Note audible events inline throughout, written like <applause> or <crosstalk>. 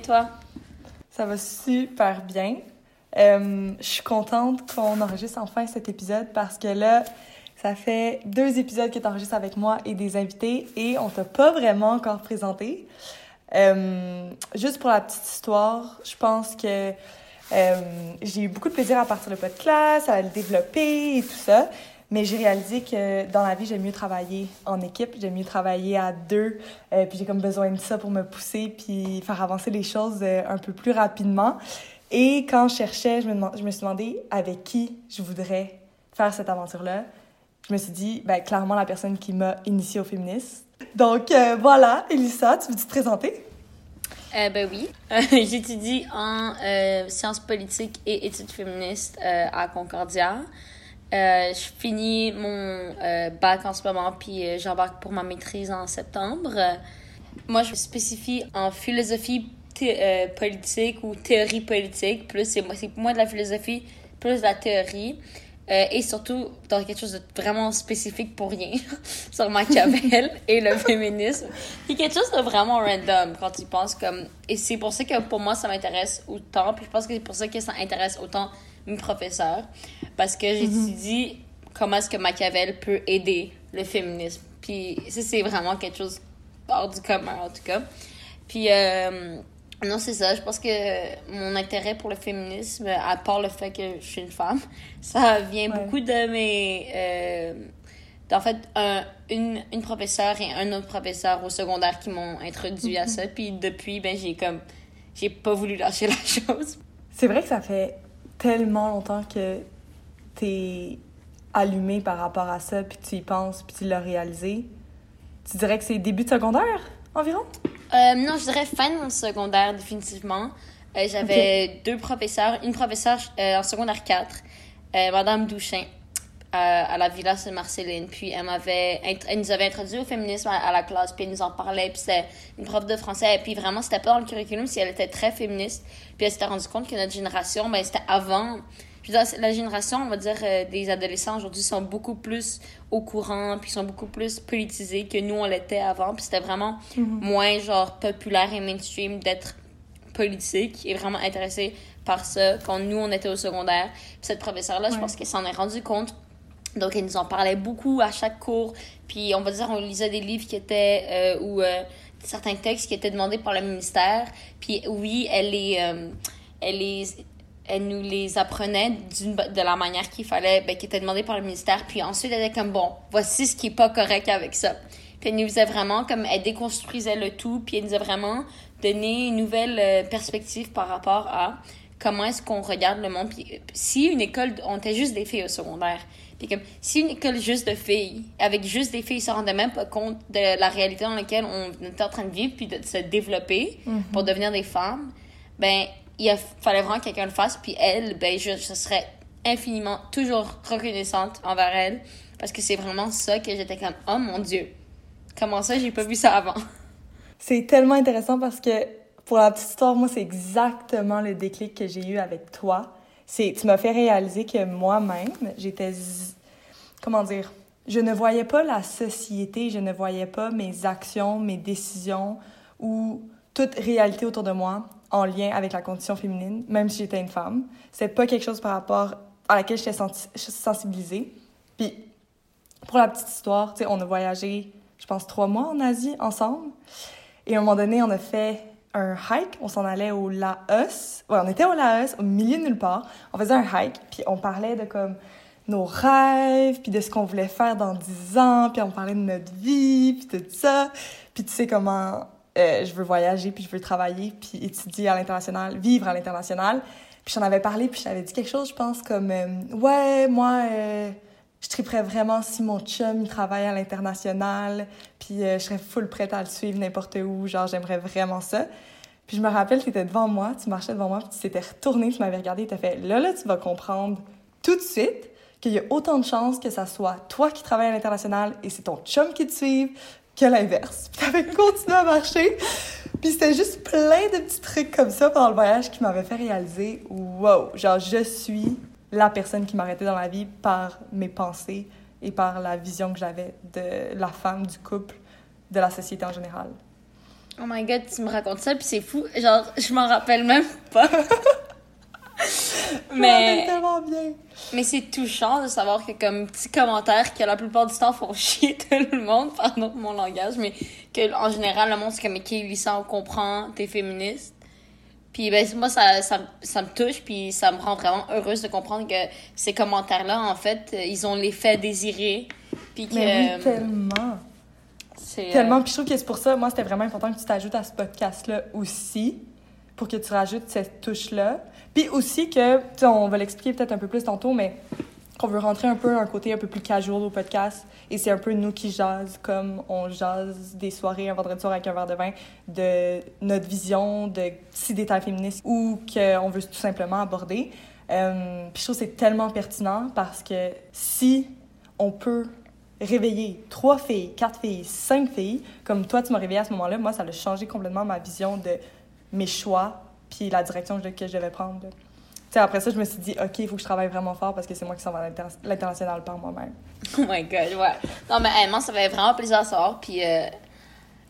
toi? Ça va super bien. Euh, je suis contente qu'on enregistre enfin cet épisode parce que là, ça fait deux épisodes que tu enregistres avec moi et des invités et on t'a pas vraiment encore présenté. Euh, juste pour la petite histoire, je pense que euh, j'ai eu beaucoup de plaisir à partir le podcast, à le développer et tout ça. Mais j'ai réalisé que dans la vie, j'aime mieux travailler en équipe, j'aime mieux travailler à deux. Euh, puis j'ai comme besoin de ça pour me pousser puis faire avancer les choses euh, un peu plus rapidement. Et quand je cherchais, je me, je me suis demandé avec qui je voudrais faire cette aventure-là. Je me suis dit, ben, clairement, la personne qui m'a initiée au féminisme. Donc euh, voilà, Elissa, tu veux te présenter? Ben oui. <laughs> J'étudie en sciences politiques et études féministes à Concordia. Euh, je finis mon euh, bac en ce moment, puis euh, j'embarque pour ma maîtrise en septembre. moi, je me spécifie en philosophie politique ou théorie politique. Plus c'est moins de la philosophie, plus de la théorie. et surtout dans quelque chose de vraiment spécifique pour rien, <laughs> sur Machiavel et le féminisme. C'est quelque chose de vraiment random quand tu penses comme... Et c'est pour ça que pour moi, ça m'intéresse autant. Puis je pense que c'est pour ça que ça intéresse autant mes professeurs parce que j'étudie mm comment est-ce que Machiavel peut aider le féminisme. Puis ça, c'est vraiment quelque chose hors du commun, en tout cas. Puis, euh, non, c'est ça. Je pense que mon intérêt pour le féminisme, à part le fait que je suis une femme, <laughs> ça vient beaucoup de mes... Euh, en fait, un, une, une professeure et un autre professeur au secondaire qui m'ont introduit à mm-hmm. ça. Puis depuis, ben, j'ai comme... J'ai pas voulu lâcher la <laughs> chose. C'est vrai que ça fait tellement longtemps que t'es allumé par rapport à ça, puis tu y penses, puis tu l'as réalisé. Tu dirais que c'est début de secondaire environ? Euh, non, je dirais fin de mon secondaire, définitivement. Euh, j'avais deux professeurs. Une professeure euh, en secondaire 4, Madame Douchin, à la Villa Sainte-Marceline. Puis elle m'avait, elle nous avait introduit au féminisme à, la classe, puis elle nous en parlait. Puis c'était une prof de français. Et puis vraiment, c'était pas dans le curriculum si elle était très féministe. Puis elle s'était rendue compte que notre génération, ben, c'était avant. Veux dire, la génération, on va dire, euh, des adolescents aujourd'hui sont beaucoup plus au courant, puis sont beaucoup plus politisés que nous, on l'était avant. Puis c'était vraiment mhm. moins, genre, populaire et mainstream d'être politique et vraiment intéressé par ça quand nous, on était au secondaire. Puis cette professeure-là, je pense qu'elle s'en est rendue compte donc, elle nous en parlait beaucoup à chaque cours. Puis, on va dire, on lisait des livres qui étaient, euh, ou euh, certains textes qui étaient demandés par le ministère. Puis, oui, elle les, euh, elle les, elle nous les apprenait de la manière qu'il fallait, ben, qui était demandé par le ministère. Puis ensuite, elle était comme, bon, voici ce qui est pas correct avec ça. Puis elle nous faisait vraiment, comme, elle déconstruisait le tout. Puis elle nous a vraiment donné une nouvelle perspective par rapport à comment est-ce qu'on regarde le monde. Puis si une école, on était juste des filles au secondaire. Puis comme, si une école juste de filles, avec juste des filles, ils se rendaient même pas compte de la réalité dans laquelle on était en train de vivre, puis de se développer mhm. pour devenir des femmes, ben, il fallait vraiment que quelqu'un le fasse. Puis elle, ben, je, je serais infiniment toujours reconnaissante envers elle, parce que c'est vraiment ça que j'étais comme, oh mon Dieu, comment ça, j'ai pas vu ça avant. C'est tellement intéressant parce que, pour la petite histoire, moi, c'est exactement le déclic que j'ai eu avec toi c'est tu m'as fait réaliser que moi-même, j'étais comment dire, je ne voyais pas la société, je ne voyais pas mes actions, mes décisions ou toute réalité autour de moi en lien avec la condition féminine, même si j'étais une femme. C'est pas quelque chose par rapport à laquelle j'étais sensibilisée. Puis, pour la petite histoire, on a voyagé, je pense, trois mois en Asie ensemble. Et à un moment donné, on a fait un hike. On s'en allait au Laos. Ouais, on était au Laos, au milieu de nulle part. On faisait un hike, puis on parlait de comme nos rêves, puis de ce qu'on voulait faire dans dix ans, puis on parlait de notre vie, puis tout ça. Puis tu sais comment euh, je veux voyager, puis je veux travailler, puis étudier à l'international, vivre à l'international. Puis j'en avais parlé, puis j'avais dit quelque chose, je pense, comme euh, Ouais, moi... Euh, je triperais vraiment si mon chum il travaille à l'international, puis euh, je serais full prête à le suivre n'importe où, genre j'aimerais vraiment ça. Puis je me rappelle, tu étais devant moi, tu marchais devant moi, puis tu t'étais retourné, tu m'avais regardé, tu as fait là, là, tu vas comprendre tout de suite qu'il y a autant de chances que ça soit toi qui travailles à l'international et c'est ton chum qui te suive que l'inverse. Puis t'avais <laughs> continué à marcher. Puis c'était juste plein de petits trucs comme ça pendant le voyage qui m'avaient fait réaliser, wow, genre je suis la personne qui m'arrêtait dans la vie par mes pensées et par la vision que j'avais de la femme, du couple, de la société en général. Oh my god, tu me racontes ça, puis c'est fou. Genre, je m'en rappelle même pas. <laughs> mais tellement bien. Mais c'est touchant de savoir que comme petit commentaire que la plupart du temps font <laughs> chier tout le monde, pardon mon langage, mais que en général le monde c'est comme ok ça on comprend, t'es féministe. Puis ben moi ça, ça, ça me touche puis ça me rend vraiment heureuse de comprendre que ces commentaires là en fait ils ont l'effet désiré. Puis que mais oui, tellement. Tellement, euh, puis je trouve que c'est pour ça, moi, c'était vraiment important que tu t'ajoutes à ce podcast-là aussi, pour que tu rajoutes cette touche-là. Puis aussi que, on va l'expliquer peut-être un peu plus tantôt, mais qu'on veut rentrer un peu un côté un peu plus casual au podcast. Et c'est un peu nous qui jase comme on jase des soirées un vendredi soir avec un verre de vin, de notre vision de si détails féministes ou qu'on veut tout simplement aborder. Euh, puis je trouve que c'est tellement pertinent parce que si on peut réveiller trois filles, quatre filles, cinq filles, comme toi tu m'as réveillé à ce moment-là, moi ça a changé complètement ma vision de mes choix puis la direction que je devais prendre après ça, je me suis dit, OK, il faut que je travaille vraiment fort parce que c'est moi qui s'en vais à l'international par moi-même. <laughs> Oh my God, ouais. Non, mais moi, ça fait vraiment plaisir à savoir. Puis, euh,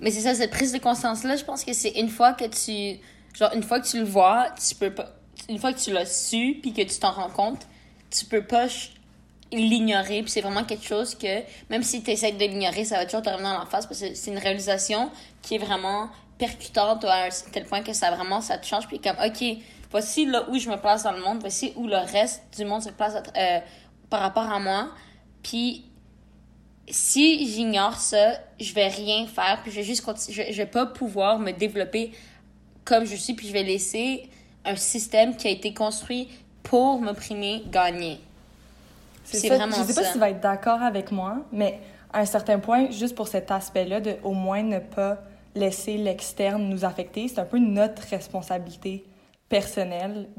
Mais c'est ça, cette prise de conscience-là, je pense que c'est une fois que tu. Genre, une fois que tu le vois, tu peux pas. Une fois que tu l'as su, puis que tu t'en rends compte, tu peux pas l'ignorer. Puis c'est vraiment quelque chose que, même si tu essaies de l'ignorer, ça va toujours te revenir dans la face parce que c'est une réalisation qui est vraiment percutante à un tel point que ça vraiment, ça te change. Puis comme, OK voici là où je me place dans le monde, voici où le reste du monde se place euh, par rapport à moi. Puis si j'ignore ça, je vais rien faire, puis je vais juste je, je, vais pas pouvoir me développer comme je suis, puis je vais laisser un système qui a été construit pour m'opprimer gagner. C'est vraiment ça. Je sais pas si tu vas être d'accord avec moi, mais à un certain point, juste pour cet aspect-là, de au moins ne pas laisser l'externe nous affecter, c'est un peu notre responsabilité personnel.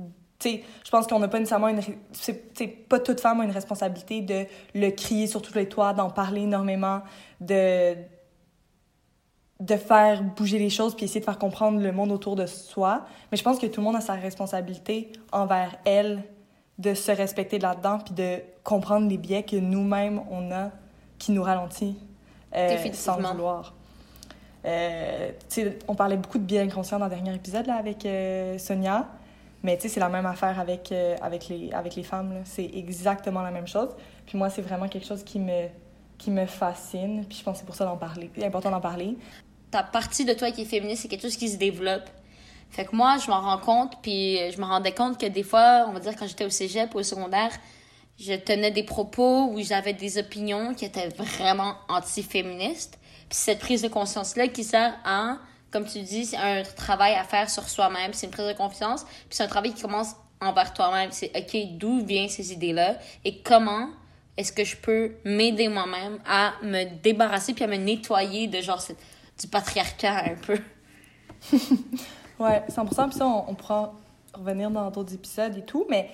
je pense qu'on n'a pas nécessairement une. C'est pas toute femme a une responsabilité de le crier sur tous les toits, d'en parler énormément, de de faire bouger les choses puis essayer de faire comprendre le monde autour de soi. Mais je pense que tout le monde a sa responsabilité envers elle de se respecter là-dedans puis de comprendre les biais que nous-mêmes on a qui nous ralentit euh, sans vouloir. Euh, on parlait beaucoup de biais inconscients dans le dernier épisode avec euh, Sonia, mais c'est la même affaire avec, euh, les, femmes. C'est exactement la même chose. Puis moi, c'est vraiment quelque chose qui me, qui me fascine. Puis je pense que c'est pour ça d'en parler. C'est important d'en parler. Ta partie de toi qui est féministe, c'est quelque chose qui se développe. Fait que moi, je m'en rends compte, puis je me rendais compte que des fois, on va dire quand j'étais au cégep ou au secondaire, je tenais des propos où j'avais des opinions qui étaient vraiment anti-féministes. Puis cette prise de conscience-là qui sert à, comme tu dis, c'est un travail à faire sur soi-même, c'est une prise de confiance, puis c'est un travail qui commence envers toi-même. C'est, OK, d'où viennent ces idées-là et comment est-ce que je peux m'aider moi-même à me débarrasser puis à me nettoyer de genre du patriarcat un peu? <laughs> ouais, 100%. Puis ça, on, on pourra revenir dans d'autres épisodes et tout, mais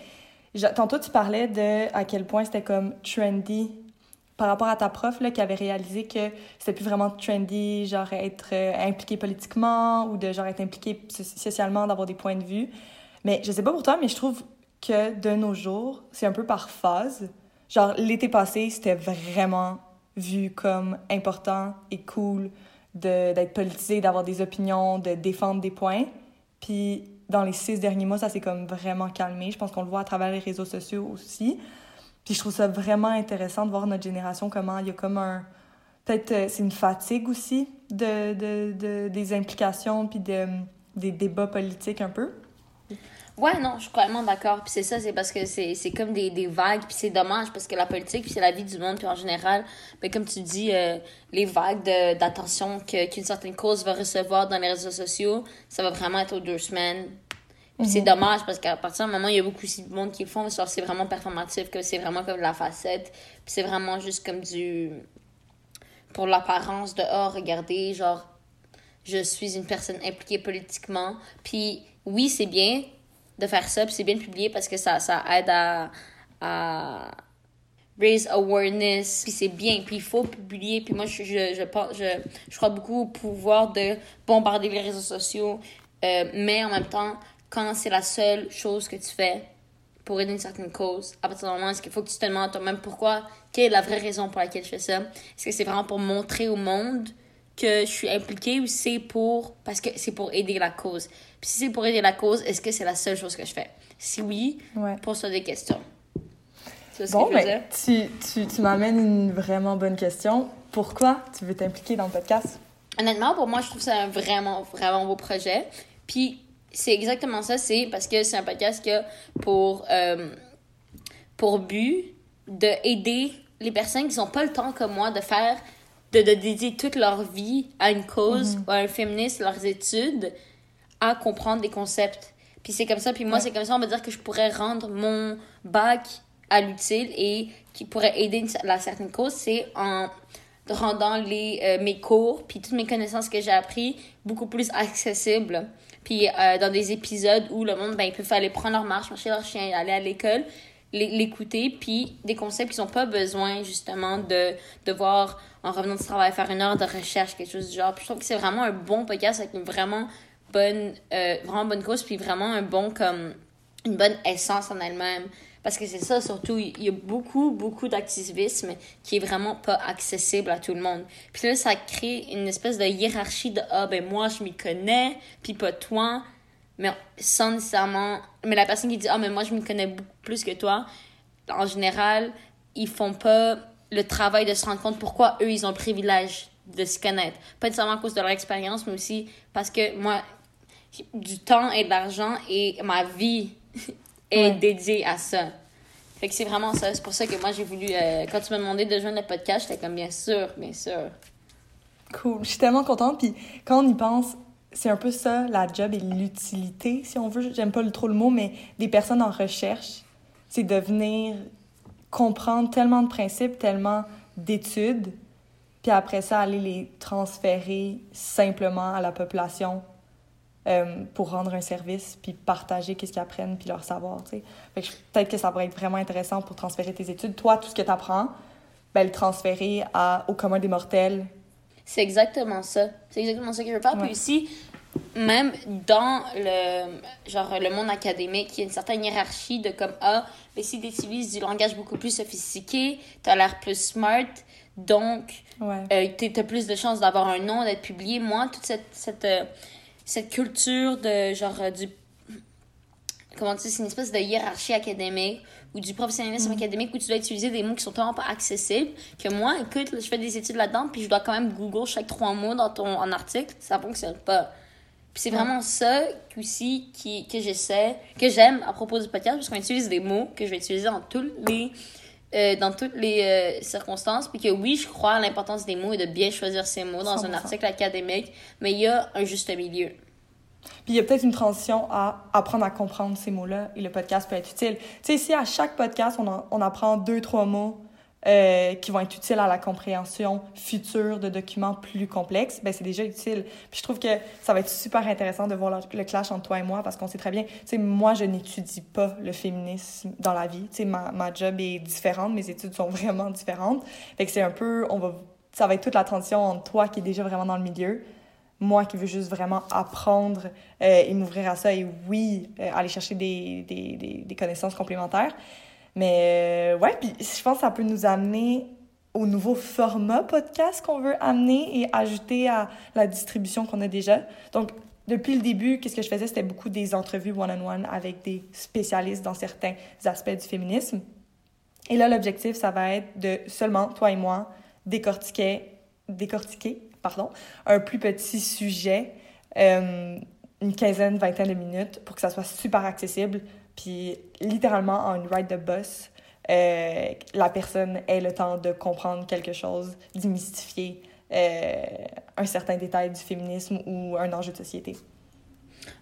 tantôt tu parlais de à quel point c'était comme trendy par rapport à ta prof là, qui avait réalisé que c'était plus vraiment trendy, genre être euh, impliqué politiquement ou de genre être impliqué socialement, d'avoir des points de vue. Mais je sais pas pour toi, mais je trouve que de nos jours, c'est un peu par phase. Genre l'été passé, c'était vraiment vu comme important et cool d'être politisé, d'avoir des opinions, de défendre des points. Puis dans les six derniers mois, ça s'est comme vraiment calmé. Je pense qu'on le voit à travers les réseaux sociaux aussi. Puis je trouve ça vraiment intéressant de voir notre génération, comment il y a comme un... Peut-être euh, c'est une fatigue aussi de, de, de, des implications puis de, des débats politiques un peu. Ouais, non, je suis complètement d'accord. Puis c'est ça, c'est parce que c'est comme des, des vagues. Puis c'est dommage parce que la politique, puis c'est la vie du monde. Puis en général, ben, comme tu dis, euh, les vagues d'attention qu'une certaine cause va recevoir dans les réseaux sociaux, ça va vraiment être aux deux semaines, c'est mhm. dommage parce qu'à partir d'un moment, il y a beaucoup de monde qui le font, genre c'est vraiment performatif, que c'est vraiment comme la facette. Puis c'est vraiment juste comme du. Pour l'apparence de oh, regardez, genre, je suis une personne impliquée politiquement. Puis oui, c'est bien de faire ça, puis c'est bien de publier parce que ça, ça aide à, à raise awareness, puis c'est bien, puis il faut publier. Puis moi, je, je, je, je, je crois beaucoup au pouvoir de bombarder les réseaux sociaux, euh, mais en même temps, quand c'est la seule chose que tu fais pour aider une certaine cause, à partir du moment où il faut que tu te demandes toi-même pourquoi, quelle est la vraie raison pour laquelle je fais ça? Est-ce que c'est vraiment pour montrer au monde que je suis impliquée ou c'est pour parce que c'est pour aider la cause? Puis si c'est pour aider la cause, est-ce que c'est la seule chose que je fais? Si oui, Ouais. pose-toi des questions. Ce Bon, que veux ben, tu, tu, tu m'amènes une vraiment bonne question. Pourquoi tu veux t'impliquer dans le podcast? Honnêtement, pour moi, je trouve ça un vraiment, vraiment beau projet. Puis, c'est exactement ça. C'est parce que c'est un podcast qui a pour, euh, pour but d'aider les personnes qui n'ont pas le temps comme moi de faire, de, de dédier toute leur vie à une cause ou à un féministe, leurs études, à comprendre des concepts. Puis c'est comme ça. Puis moi, Ouais. c'est comme ça, on va dire que je pourrais rendre mon bac à l'utile et qui pourrait aider une, la certaine cause, c'est en rendant les, euh, mes cours puis toutes mes connaissances que j'ai appris beaucoup plus accessibles. Puis euh, dans des épisodes où le monde, ben, ils peuvent aller prendre leur marche, marcher leur chien, aller à l'école, l'é- l'écouter, puis des concepts qui n'ont pas besoin justement de devoir, en revenant du travail, faire une heure de recherche, quelque chose du genre. Puis je trouve que c'est vraiment un bon podcast avec une vraiment bonne, euh, vraiment bonne cause, puis vraiment un bon, comme, une bonne essence en elle-même. Parce que c'est ça, surtout, il y a beaucoup, beaucoup d'activisme qui est vraiment pas accessible à tout le monde. Puis là, ça crée une espèce de hiérarchie de Ah, ben moi, je m'y connais, puis pas toi. Mais sans nécessairement. Mais la personne qui dit Ah, mais moi, je m'y connais beaucoup plus que toi, en général, ils font pas le travail de se rendre compte pourquoi eux, ils ont le privilège de se connaître. Pas nécessairement à cause de leur expérience, mais aussi parce que moi, du temps et de l'argent et ma vie <laughs> est dédiée à ça. Fait que c'est vraiment ça. C'est pour ça que moi, j'ai voulu. euh, quand tu m'as demandé de joindre le podcast, j'étais comme bien sûr, bien sûr. Cool. Je suis tellement contente. Puis quand on y pense, c'est un peu ça, la job et l'utilité, si on veut. J'aime pas trop le mot, mais des personnes en recherche, c'est de venir comprendre tellement de principes, tellement d'études, puis après ça, aller les transférer simplement à la population euh, pour rendre un service, puis partager qu'est-ce qu'ils apprennent, puis leur savoir, tu sais. Fait que peut-être que ça pourrait être vraiment intéressant pour transférer tes études. Toi, tout ce que tu apprends, ben, le transférer à, au commun des mortels, C'est exactement ça. C'est exactement ça que je veux faire. Ouais. Puis aussi, même dans le, genre, le monde académique, il y a une certaine hiérarchie de comme, ah, mais si tu utilises du langage beaucoup plus sophistiqué, tu as l'air plus smart, donc ouais. euh, tu as plus de chances d'avoir un nom, d'être publié. Moi, toute cette, cette, euh, cette culture de genre euh, du. Comment dire, c'est une espèce de hiérarchie académique ou du professionnalisme académique où tu dois utiliser des mots qui sont tellement pas accessibles que moi, écoute, je fais des études là-dedans puis je dois quand même Google chaque trois mots dans ton en article, ça fonctionne pas. Puis c'est vraiment ça aussi qui, que j'essaie, que j'aime à propos du podcast parce qu'on utilise des mots que je vais utiliser dans tous les euh, dans toutes les euh, circonstances, puis que oui, je crois à l'importance des mots et de bien choisir ses mots dans un 100%. article académique, mais il y a un juste milieu. Puis il y a peut-être une transition à apprendre à comprendre ces mots-là et le podcast peut être utile. Tu sais, si à chaque podcast, on, en- on apprend deux, trois mots euh, qui vont être utiles à la compréhension future de documents plus complexes, ben c'est déjà utile. Puis je trouve que ça va être super intéressant de voir le, clash entre toi et moi parce qu'on sait très bien, tu sais, moi, je n'étudie pas le féminisme dans la vie. Tu sais, ma, ma job est différente, mes études sont <laughs> vraiment différentes. Fait c'est un peu, on va, ça va être toute la transition entre toi qui est déjà vraiment dans le milieu moi qui veux juste vraiment apprendre euh, et m'ouvrir à ça et oui, euh, aller chercher des, des, des connaissances complémentaires. Mais euh, ouais, puis je pense que ça peut nous amener au nouveau format podcast qu'on veut amener et ajouter à la distribution qu'on a déjà. Donc, depuis le début, qu'est-ce que je faisais? C'était beaucoup des entrevues one-on-one avec des spécialistes dans certains aspects du féminisme. Et là, l'objectif, ça va être de seulement, toi et moi, décortiquer, décortiquer pardon, un plus petit sujet, euh, une quinzaine, vingtaine de minutes, pour que ça soit super accessible. Puis, littéralement, en une ride de bus, euh, la personne ait le temps de comprendre quelque chose, d'ymystifier euh, un certain détail du féminisme ou un enjeu de société.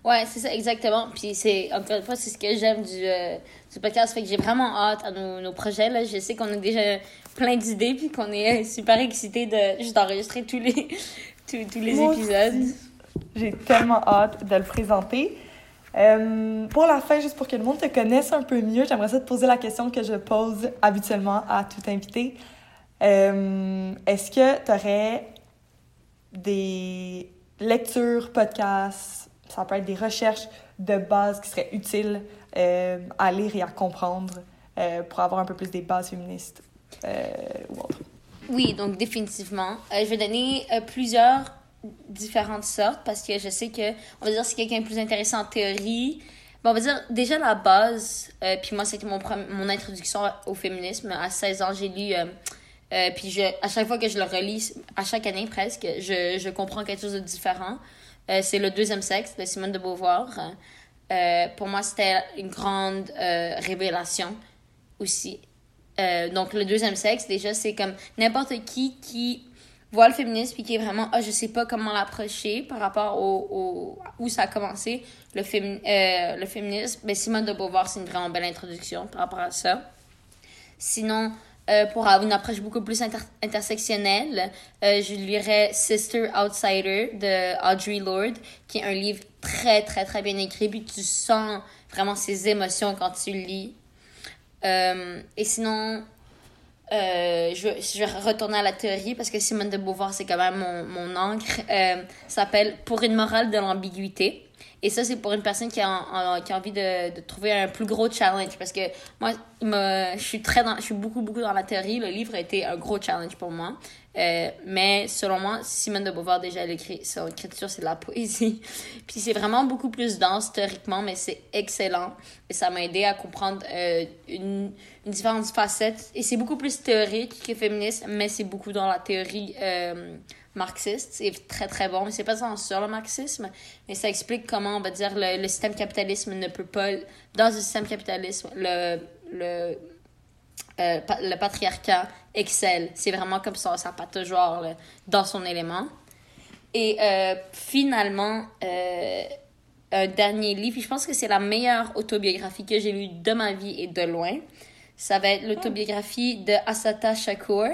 Ouais, c'est ça, exactement. Puis c'est, encore une fois, c'est ce que j'aime du, euh, du podcast. Fait que j'ai vraiment hâte à nos, nos projets. Là. Je sais qu'on a déjà plein d'idées, puis qu'on est euh, super excités de juste d'enregistrer tous les, <laughs> tous, tous les Moi épisodes. J'ai tellement hâte de le présenter. Euh, pour la fin, juste pour que le monde te connaisse un peu mieux, j'aimerais te poser la question que je pose habituellement à tout invité. Euh, Est-ce que tu aurais des lectures, podcasts, ça peut être des recherches de base qui seraient utiles euh, à lire et à comprendre pour avoir un peu plus des bases féministes ou autres? Oui, donc définitivement. Je vais donner plusieurs différentes sortes parce que je sais que, on va dire, si quelqu'un est plus intéressant en théorie, bon, on va dire déjà la base, euh, puis moi, c'était mon, mon introduction au féminisme. À 16 ans, j'ai lu, euh, euh, puis je, à chaque fois que je le relis, à chaque année presque, je, je comprends quelque chose de différent. C'est Le deuxième sexe de Simone de Beauvoir. Pour moi, c'était une grande révélation aussi. Donc, le deuxième sexe, déjà, c'est comme n'importe qui qui voit le féminisme puis qui est vraiment, ah, je sais pas comment l'approcher par rapport au, où ça a commencé, le, fémi- euh, le féminisme. Ben, Simone de Beauvoir, c'est une vraiment belle introduction par rapport à ça. Sinon, euh, pour avoir une approche beaucoup plus inter- intersectionnelle, euh, je lirais Sister Outsider de Audre Lorde, qui est un livre très, très, très bien écrit, puis tu sens vraiment ses émotions quand tu lis. Et sinon, euh, je, je vais retourner à la théorie parce que Simone de Beauvoir, c'est quand même mon, mon encre. Euh, s'appelle Pour une morale de l'ambiguïté. Et ça, c'est pour une personne qui a, qui a envie de, de trouver un plus gros challenge. Parce que moi, je suis très je suis beaucoup, beaucoup dans la théorie. Le livre a été un gros challenge pour moi. Euh, mais selon moi, Simone de Beauvoir, déjà, elle écrit, son écriture, c'est de la poésie. <laughs> Puis c'est vraiment beaucoup plus dense théoriquement, mais c'est excellent. Et ça m'a aidé à comprendre euh, une, une différente facette. Et c'est beaucoup plus théorique que féministe, mais c'est beaucoup dans la théorie euh, marxiste. C'est très, très bon. Mais c'est pas sur le marxisme, mais ça explique comment, on va dire, le, le système capitalisme ne peut pas... Dans un système capitalisme, le... le euh, le patriarcat excelle. C'est vraiment comme ça, ça pas toujours là, dans son élément. Et euh, finalement, euh, un dernier livre, je pense que c'est la meilleure autobiographie que j'ai lue de ma vie et de loin. Ça va être l'autobiographie de Asata Shakur,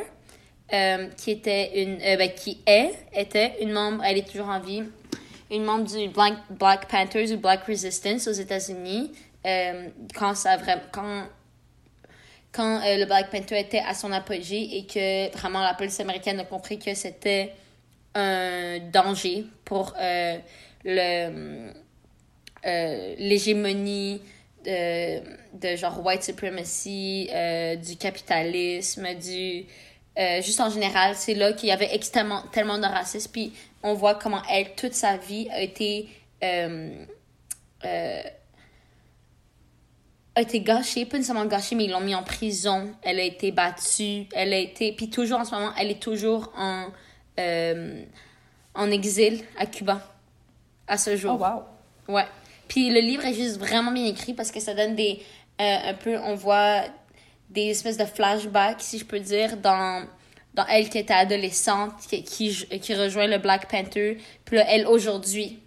euh, qui était une, euh, ben, qui est, était une membre, elle est toujours en vie, une membre du Black, Black Panthers ou Black Resistance aux États-Unis. Euh, quand ça vraiment, quand quand le Black Panther était à son apogée et que vraiment la police américaine a compris que c'était un danger pour le l'hégémonie de, de genre white supremacy, du capitalisme, du euh, juste en général, c'est là qu'il y avait extrêmement tellement de racisme puis on voit comment elle toute sa vie a été euh, euh, a été gâchée, pas nécessairement gâchée, mais ils l'ont mis en prison. Elle a été battue. Elle a été. Puis toujours en ce moment, elle est toujours en, en exil à Cuba, à ce jour. Oh, wow. Ouais. Puis le livre est juste vraiment bien écrit parce que ça donne des. un peu. On voit des espèces de flashbacks, si je peux dire, dans. Dans elle qui était adolescente, qui, qui, qui rejoint le Black Panther. Puis là, elle aujourd'hui,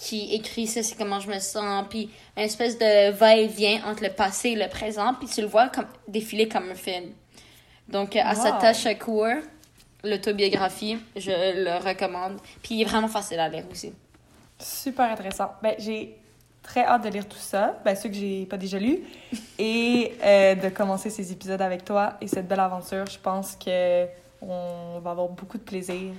qui écrit ça, c'est comment je me sens, puis une espèce de va-et-vient entre le passé et le présent, puis tu le vois comme défiler comme un film. Donc, euh, Asata Wow. Shakur, l'autobiographie, je le recommande. Puis il est vraiment facile à lire aussi. Super intéressant. Ben, j'ai très hâte de lire tout ça, ben, ceux que j'ai pas déjà lus, et euh, de commencer ces épisodes avec toi et cette belle aventure. Je pense que on va avoir beaucoup de plaisir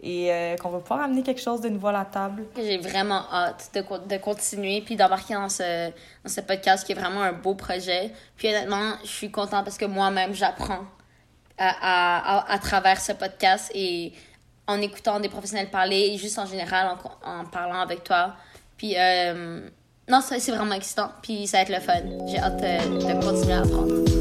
et euh, qu'on va pouvoir amener quelque chose de nouveau à la table. J'ai vraiment hâte de, de continuer puis d'embarquer dans ce, dans ce podcast qui est vraiment un beau projet. Puis honnêtement, je suis contente parce que moi-même, j'apprends à, à, à, travers ce podcast et en écoutant des professionnels parler et juste en général en, en parlant avec toi. Puis euh, non, c'est vraiment excitant. Puis ça va être le fun. J'ai hâte euh, de continuer à apprendre.